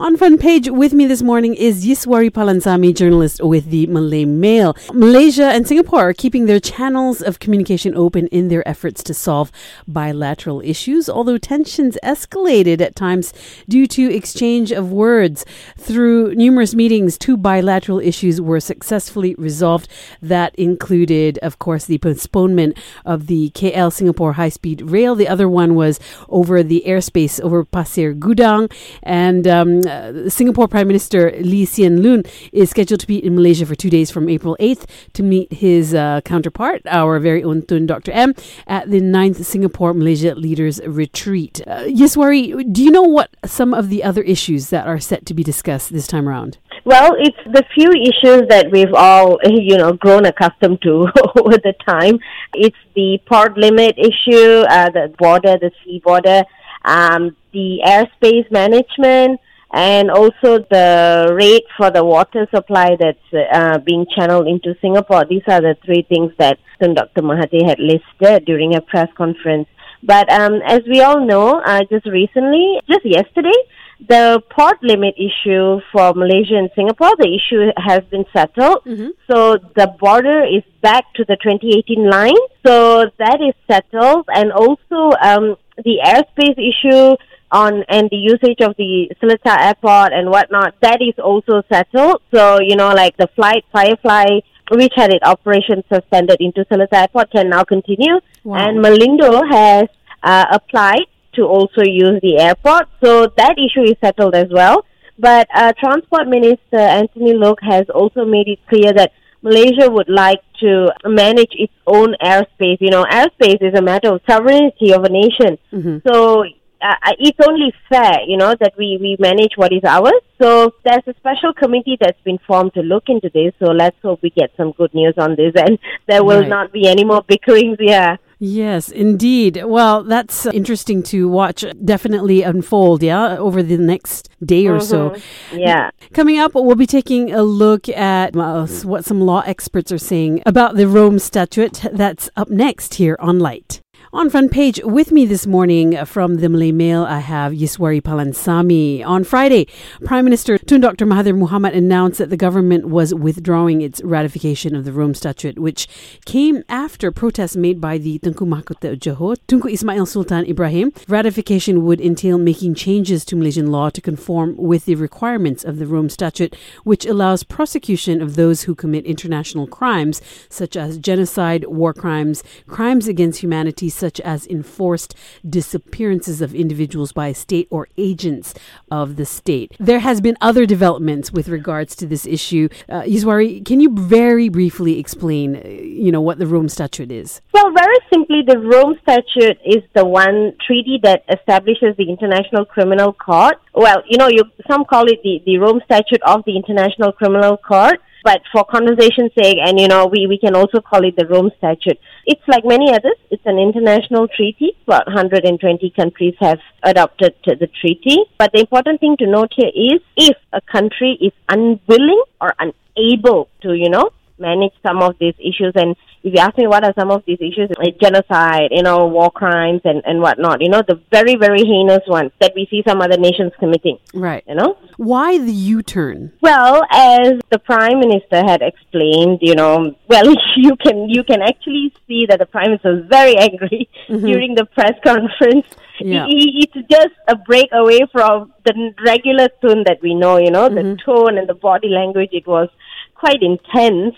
On front page with me this morning is Yiswari Palansami, journalist with the Malay Mail. Malaysia and Singapore are keeping their channels of communication open in their efforts to solve bilateral issues, although tensions escalated at times due to exchange of words. Through numerous meetings, two bilateral issues were successfully resolved. That included, of course, the postponement of the KL Singapore high speed rail. The other one was over the airspace over Pasir Gudang and um, uh, Singapore Prime Minister Lee Hsien Loong is scheduled to be in Malaysia for two days from April 8th to meet his uh, counterpart, our very own Tun Dr. M, at the 9th Singapore Malaysia Leaders Retreat. Uh, Yiswari, do you know what some of the other issues that are set to be discussed this time around? Well, it's the few issues that we've all, you know, grown accustomed to over the time. It's the port limit issue, uh, the border, the sea border, um, the airspace management, and also the rate for the water supply that's uh, being channeled into Singapore. These are the three things that Dr. Mahathir had listed during a press conference. But um, as we all know, uh, just recently, just yesterday, the port limit issue for Malaysia and Singapore, the issue has been settled. Mm-hmm. So the border is back to the 2018 line. So that is settled. And also um, the airspace issue on and the usage of the Seletar Airport and whatnot, that is also settled. So, you know, like the flight Firefly which had its operation suspended into Seletar Airport can now continue. Wow. And Malindo has uh, applied to also use the airport. So that issue is settled as well. But uh, Transport Minister Anthony Loke has also made it clear that Malaysia would like to manage its own airspace. You know, airspace is a matter of sovereignty of a nation. Mm-hmm. So uh, it's only fair, you know, that we, we manage what is ours. So there's a special committee that's been formed to look into this. So let's hope we get some good news on this and there will right. not be any more bickerings. Yeah. Yes, indeed. Well, that's interesting to watch definitely unfold, yeah, over the next day or mm-hmm. so. Yeah. Coming up, we'll be taking a look at well, what some law experts are saying about the Rome Statute. That's up next here on Light. On front page with me this morning uh, from the Malay Mail, I have Yiswari Palansami. On Friday, Prime Minister Tun Dr. Mahathir Mohamad announced that the government was withdrawing its ratification of the Rome Statute, which came after protests made by the Tengku Mahkota Johor, Tunku Ismail Sultan Ibrahim. Ratification would entail making changes to Malaysian law to conform with the requirements of the Rome Statute, which allows prosecution of those who commit international crimes such as genocide, war crimes, crimes against humanity such as enforced disappearances of individuals by a state or agents of the state. There has been other developments with regards to this issue. Uh, can you very briefly explain, uh, you know, what the Rome Statute is? Well, very simply, the Rome Statute is the one treaty that establishes the International Criminal Court. Well, you know, you, some call it the, the Rome Statute of the International Criminal Court but for conversation's sake, and you know, we, we can also call it the Rome Statute. It's like many others, it's an international treaty. About 120 countries have adopted the treaty. But the important thing to note here is if a country is unwilling or unable to, you know, manage some of these issues and if you ask me what are some of these issues, like genocide, you know, war crimes and, and whatnot, you know, the very, very heinous ones that we see some other nations committing. Right. You know? Why the U turn? Well, as the Prime Minister had explained, you know, well, you can you can actually see that the Prime Minister was very angry mm-hmm. during the press conference. Yeah. He, it's just a break away from the regular tone that we know, you know, mm-hmm. the tone and the body language. It was quite intense.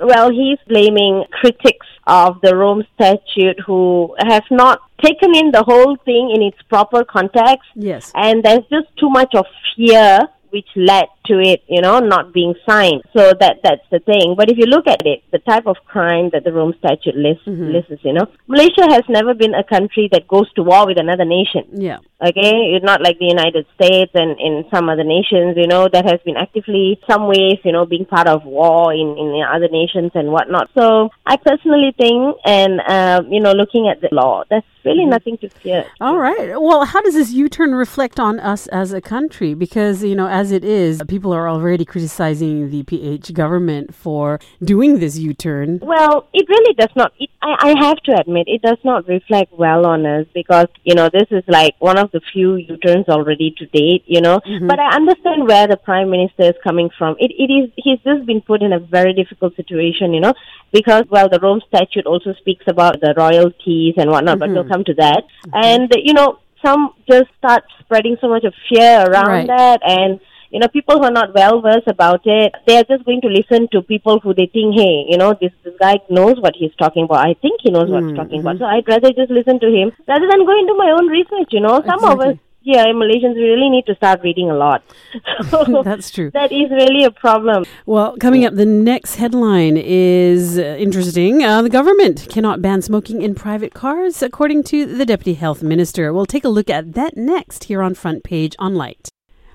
Well, he's blaming critics of the Rome Statute who have not taken in the whole thing in its proper context. Yes. And there's just too much of fear which led to it, you know, not being signed. So that that's the thing. But if you look at it, the type of crime that the Rome Statute lists, mm-hmm. lists, you know, Malaysia has never been a country that goes to war with another nation. Yeah. Okay, it's not like the United States and in some other nations, you know, that has been actively, some ways, you know, being part of war in in other nations and whatnot. So I personally think, and uh, you know, looking at the law, there's really mm-hmm. nothing to fear. All right. Well, how does this U-turn reflect on us as a country? Because you know, as it is, people are already criticizing the PH government for doing this U turn. Well, it really does not. It, I, I have to admit, it does not reflect well on us because, you know, this is like one of the few U turns already to date, you know. Mm-hmm. But I understand where the Prime Minister is coming from. It, it is, he's just been put in a very difficult situation, you know, because, well, the Rome Statute also speaks about the royalties and whatnot, mm-hmm. but we'll come to that. Mm-hmm. And, you know, some just start spreading so much of fear around right. that and you know, people who are not well versed about it, they are just going to listen to people who they think, hey, you know, this, this guy knows what he's talking about. I think he knows mm-hmm. what he's talking about. Mm-hmm. So I'd rather just listen to him rather than go into my own research, you know. Some exactly. of us yeah, Malaysians really need to start reading a lot. So That's true. That is really a problem. Well, coming up, the next headline is uh, interesting. Uh, the government cannot ban smoking in private cars, according to the Deputy Health Minister. We'll take a look at that next here on Front Page on Light.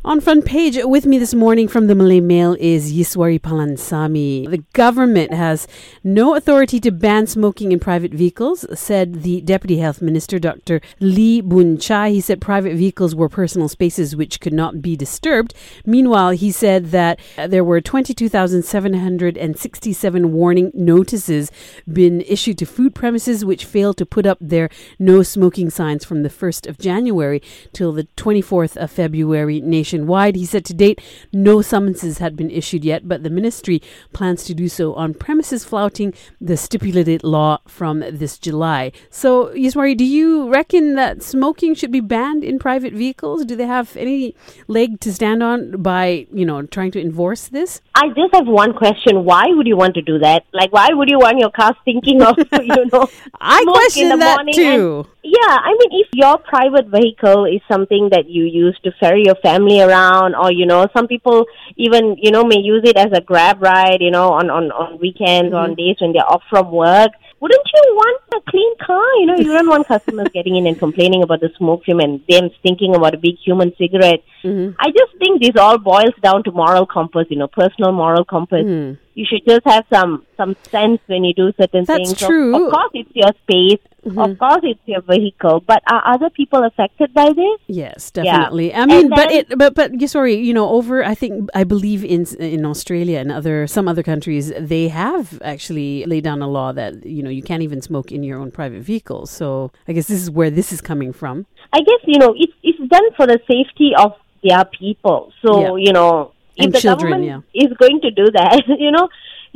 On front page with me this morning from the Malay Mail is Yiswari Palansamy. The government has no authority to ban smoking in private vehicles, said the Deputy Health Minister, Dr. Lee Boon Chye. He said private vehicles were personal spaces which could not be disturbed. Meanwhile, he said that there were 22,767 warning notices been issued to food premises which failed to put up their no smoking signs from the 1st of January till the 24th of February nation nationwide. He said to date, no summonses had been issued yet, but the ministry plans to do so on premises flouting the stipulated law from this July. So, Yiswari, do you reckon that smoking should be banned in private vehicles? Do they have any leg to stand on by, you know, trying to enforce this? I just have one question. Why would you want to do that? Like, why would you want your car thinking of, you know, I question that too. Yeah, I mean, if your private vehicle is something that you use to ferry your family around, or you know, some people even you know may use it as a grab ride, you know, on on on weekends, mm-hmm. on days when they're off from work. Wouldn't you want a clean car? You know, you don't want customers getting in and complaining about the smoke fume and them thinking about a big human cigarette. Mm-hmm. I just think this all boils down to moral compass, you know, personal moral compass. Mm you should just have some some sense when you do certain That's things. True. Of, of course, it's your space. Mm-hmm. Of course, it's your vehicle. But are other people affected by this? Yes, definitely. Yeah. I mean, but it, but but sorry, you know, over. I think I believe in in Australia and other some other countries, they have actually laid down a law that you know you can't even smoke in your own private vehicle. So I guess this is where this is coming from. I guess you know it's it's done for the safety of their people. So yeah. you know if the children, government yeah. is going to do that, you know,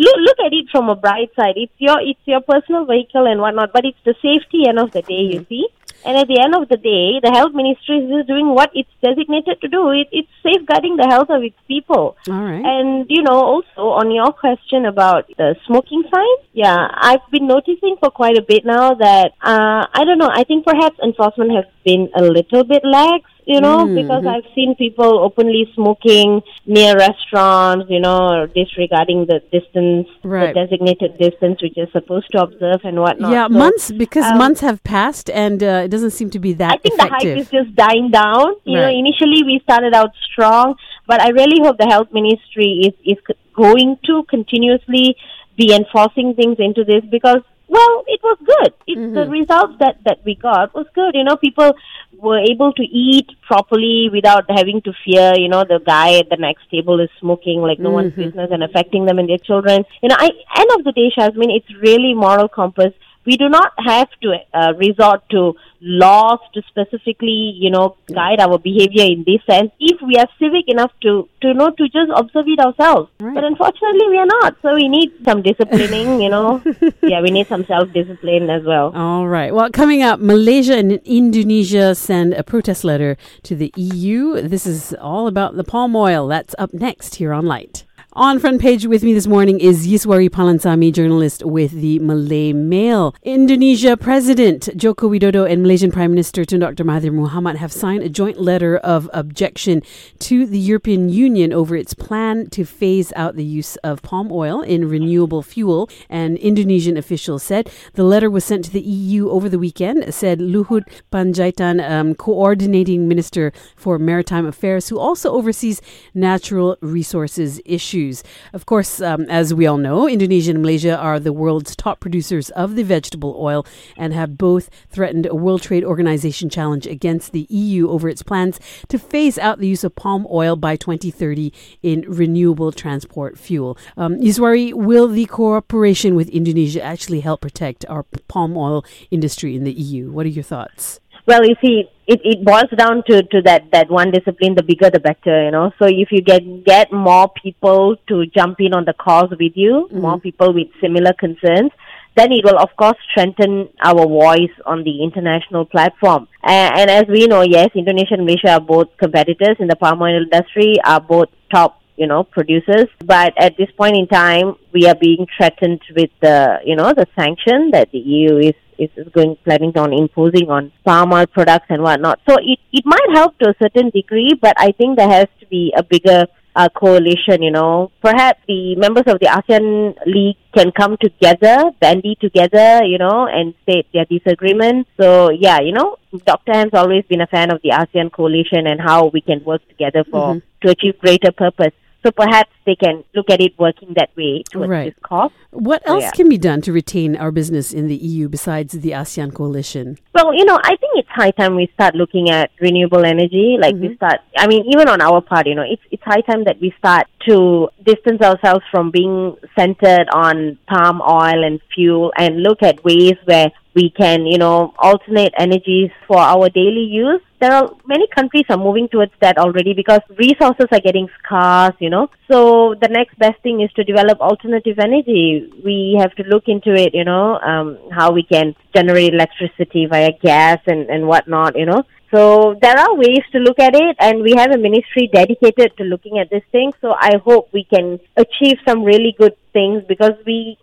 look look at it from a bright side. It's your it's your personal vehicle and whatnot, but it's the safety end of the day. You see, and at the end of the day, the health ministry is just doing what it's designated to do. It, it's safeguarding the health of its people. All right. And you know, also on your question about the smoking sign, yeah, I've been noticing for quite a bit now that uh, I don't know. I think perhaps enforcement has been a little bit lax you know, mm-hmm. because I've seen people openly smoking near restaurants, you know, disregarding the distance, right. the designated distance which is supposed to observe and whatnot. Yeah, so, months because um, months have passed and uh, it doesn't seem to be that. I think effective. the hype is just dying down. You right. know, initially we started out strong, but I really hope the health ministry is is going to continuously be enforcing things into this because well, it was good. It, mm-hmm. The results that, that we got was good. You know, people were able to eat properly without having to fear, you know, the guy at the next table is smoking like no mm-hmm. one's business and affecting them and their children. You know, I, end of the day, Shazmin, it's really moral compass we do not have to uh, resort to laws to specifically, you know, guide our behavior in this sense if we are civic enough to, to know to just observe it ourselves. Right. But unfortunately, we are not. So we need some disciplining, you know. yeah, we need some self discipline as well. All right. Well, coming up, Malaysia and Indonesia send a protest letter to the EU. This is all about the palm oil. That's up next here on Light. On front page with me this morning is Yiswari Palansamy, journalist with the Malay Mail. Indonesia President Joko Widodo and Malaysian Prime Minister Tun Dr. Mahathir Mohamad have signed a joint letter of objection to the European Union over its plan to phase out the use of palm oil in renewable fuel. And Indonesian officials said the letter was sent to the EU over the weekend, said Luhut Panjaitan, um, coordinating minister for maritime affairs, who also oversees natural resources issues. Issues. Of course, um, as we all know, Indonesia and Malaysia are the world's top producers of the vegetable oil and have both threatened a World Trade Organization challenge against the EU over its plans to phase out the use of palm oil by 2030 in renewable transport fuel. Um, Iswari, will the cooperation with Indonesia actually help protect our palm oil industry in the EU? What are your thoughts? Well, you see, it, it boils down to, to that, that one discipline, the bigger the better, you know. So if you get get more people to jump in on the cause with you, mm-hmm. more people with similar concerns, then it will of course strengthen our voice on the international platform. And, and as we know, yes, Indonesia and Malaysia are both competitors in the palm oil industry, are both top you know, producers. But at this point in time, we are being threatened with the, you know, the sanction that the EU is is going planning on imposing on palm oil products and whatnot. So it it might help to a certain degree, but I think there has to be a bigger uh, coalition. You know, perhaps the members of the ASEAN League can come together, bandy together, you know, and state their disagreement. So yeah, you know, Dr. M's always been a fan of the ASEAN coalition and how we can work together for mm-hmm. to achieve greater purpose. So perhaps they can look at it working that way towards right. this cause. What else yeah. can be done to retain our business in the EU besides the ASEAN coalition? Well, you know, I think it's high time we start looking at renewable energy. Like mm-hmm. we start, I mean, even on our part, you know, it's it's high time that we start to distance ourselves from being centered on palm oil and fuel and look at ways where we can, you know, alternate energies for our daily use. There are many countries are moving towards that already because resources are getting scarce, you know. So the next best thing is to develop alternative energy. We have to look into it, you know, um, how we can generate electricity via gas and, and whatnot, you know. So there are ways to look at it, and we have a ministry dedicated to looking at this thing. So I hope we can achieve some really good things because we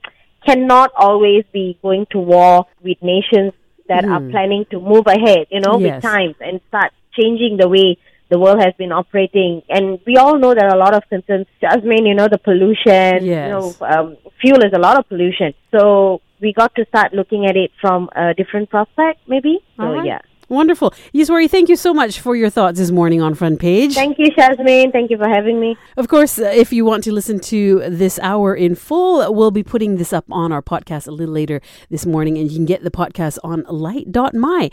cannot always be going to war with nations that mm. are hmm. planning to move ahead, you know, yes. with times and start changing the way the world has been operating. And we all know there are a lot of concerns. Jasmine, you know, the pollution, yes. you know, um, fuel is a lot of pollution. So we got to start looking at it from a different prospect, maybe. So, right. yeah. Wonderful. Yiswari, thank you so much for your thoughts this morning on Front Page. Thank you, Shazmin. Thank you for having me. Of course, uh, if you want to listen to this hour in full, we'll be putting this up on our podcast a little later this morning, and you can get the podcast on light.my.